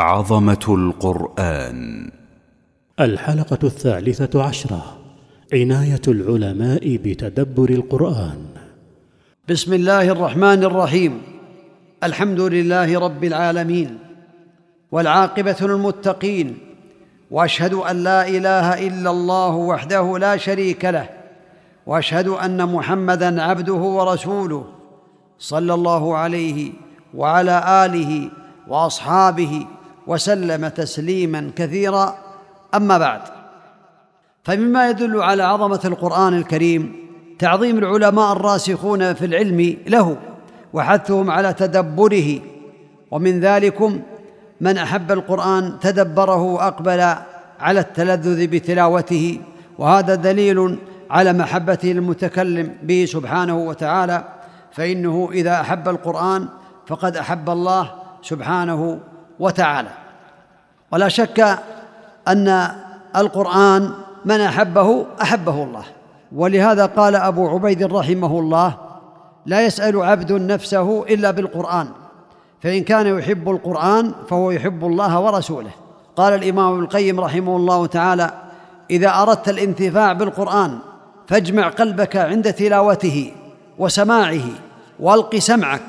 عظمة القرآن. الحلقة الثالثة عشرة. عناية العلماء بتدبر القرآن. بسم الله الرحمن الرحيم. الحمد لله رب العالمين. والعاقبة للمتقين. وأشهد أن لا إله إلا الله وحده لا شريك له. وأشهد أن محمدا عبده ورسوله. صلى الله عليه وعلى آله وأصحابه وسلم تسليما كثيرا. أما بعد فمما يدل على عظمة القرآن الكريم تعظيم العلماء الراسخون في العلم له وحثهم على تدبره. ومن ذلكم من أحب القرآن تدبره وأقبل على التلذذ بتلاوته وهذا دليل على محبته للمتكلم به سبحانه وتعالى. فإنه إذا أحب القرآن فقد أحب الله سبحانه وتعالى. ولا شك أن القرآن من أحبه أحبه الله. ولهذا قال أبو عبيد رحمه الله لا يسأل عبد نفسه إلا بالقرآن فإن كان يحب القرآن فهو يحب الله ورسوله. قال الإمام ابن القيم رحمه الله تعالى إذا أردت الانتفاع بالقرآن فاجمع قلبك عند تلاوته وسماعه والق سمعك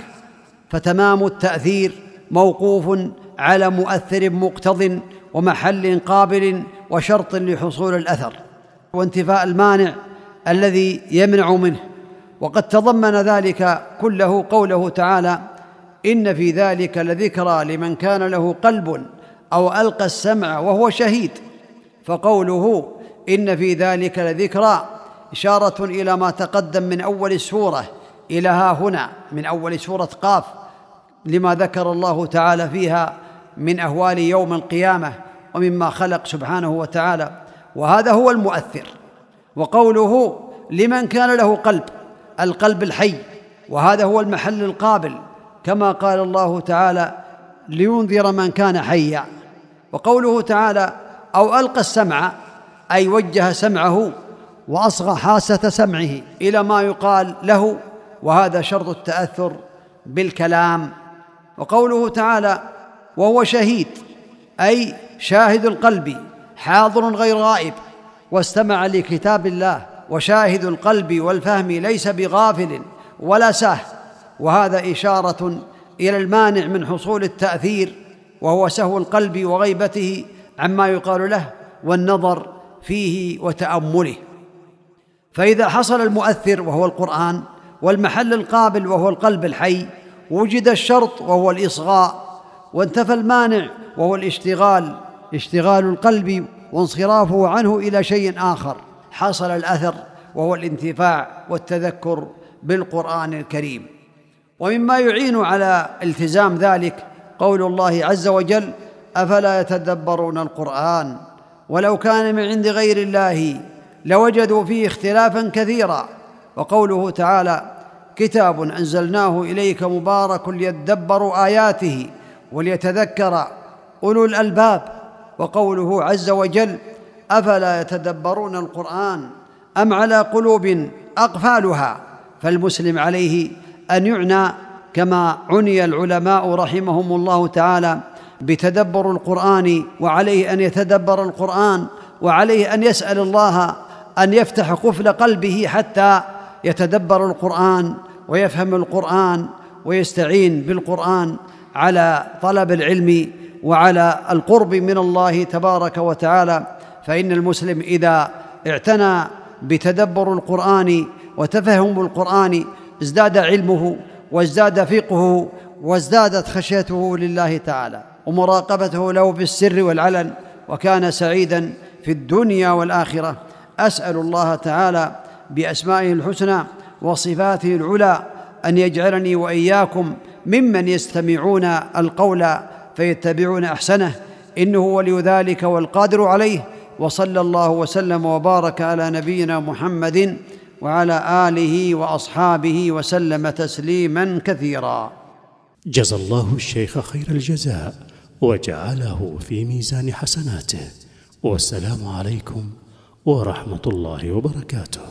فتمام التأثير موقوف على مؤثر مقتض ومحل قابل وشرط لحصول الأثر وانتفاء المانع الذي يمنع منه. وقد تضمن ذلك كله قوله تعالى إن في ذلك لذكرى لمن كان له قلب أو ألقى السمع وهو شهيد. فقوله إن في ذلك لذكرى إشارة إلى ما تقدم من أول السوره إلى ها هنا من أول سورة قاف لما ذكر الله تعالى فيها من أهوال يوم القيامة ومما خلق سبحانه وتعالى. وهذا هو المؤثر. وقوله لمن كان له قلب القلب الحي. وهذا هو المحل القابل كما قال الله تعالى لينذر من كان حيا. وقوله تعالى أو ألقى السمع أي وجه سمعه وأصغى حاسة سمعه إلى ما يقال له. وهذا شرط التأثر بالكلام. وقوله تعالى وهو شهيد أي شاهد القلب حاضر غير غائب واستمع لكتاب الله وشاهد القلب والفهم ليس بغافل ولا ساه وهذا إشارة إلى المانع من حصول التأثير وهو سهو القلب وغيبته عما يقال له والنظر فيه وتأمله. فإذا حصل المؤثر وهو القرآن والمحل القابل وهو القلب الحي وجد الشرط وهو الإصغاء وانتفى المانع وهو الاشتغال اشتغال القلب وانصرافه عنه إلى شيء آخر. حصل الأثر وهو الانتفاع والتذكر بالقرآن الكريم. ومما يعين على التزام ذلك قول الله عز وجل أفلا يتدبرون القرآن؟ ولو كان من عند غير الله لوجدوا فيه اختلافا كثيرا. وقوله تعالى كتاب أنزلناه إليك مبارك ليدبروا آياته. وليتذكر أولو الألباب وقوله عز وجل أفلا يتدبرون القرآن أم على قلوب أقفالها؟ فالمسلم عليه أن يعنى كما عني العلماء رحمهم الله تعالى بتدبر القرآن وعليه أن يتدبر القرآن وعليه أن يسأل الله أن يفتح قفل قلبه حتى يتدبر القرآن ويفهم القرآن ويستعين بالقرآن. على طلب العلم وعلى القرب من الله تبارك وتعالى فإن المسلم إذا اعتنى بتدبر القرآن وتفهم القرآن ازداد علمه وازداد فقهه وازدادت خشيته لله تعالى ومراقبته له في السر والعلن وكان سعيدا في الدنيا والآخرة. أسأل الله تعالى بأسمائه الحسنى وصفاته العلى أن يجعلني وإياكم ممن يستمعون القول فيتبعون أحسنه. إنه ولي ذلك والقادر عليه. وصلى الله وسلم وبارك على نبينا محمد وعلى آله وأصحابه وسلم تسليما كثيرا. جزى الله الشيخ خير الجزاء وجعله في ميزان حسناته. والسلام عليكم ورحمة الله وبركاته.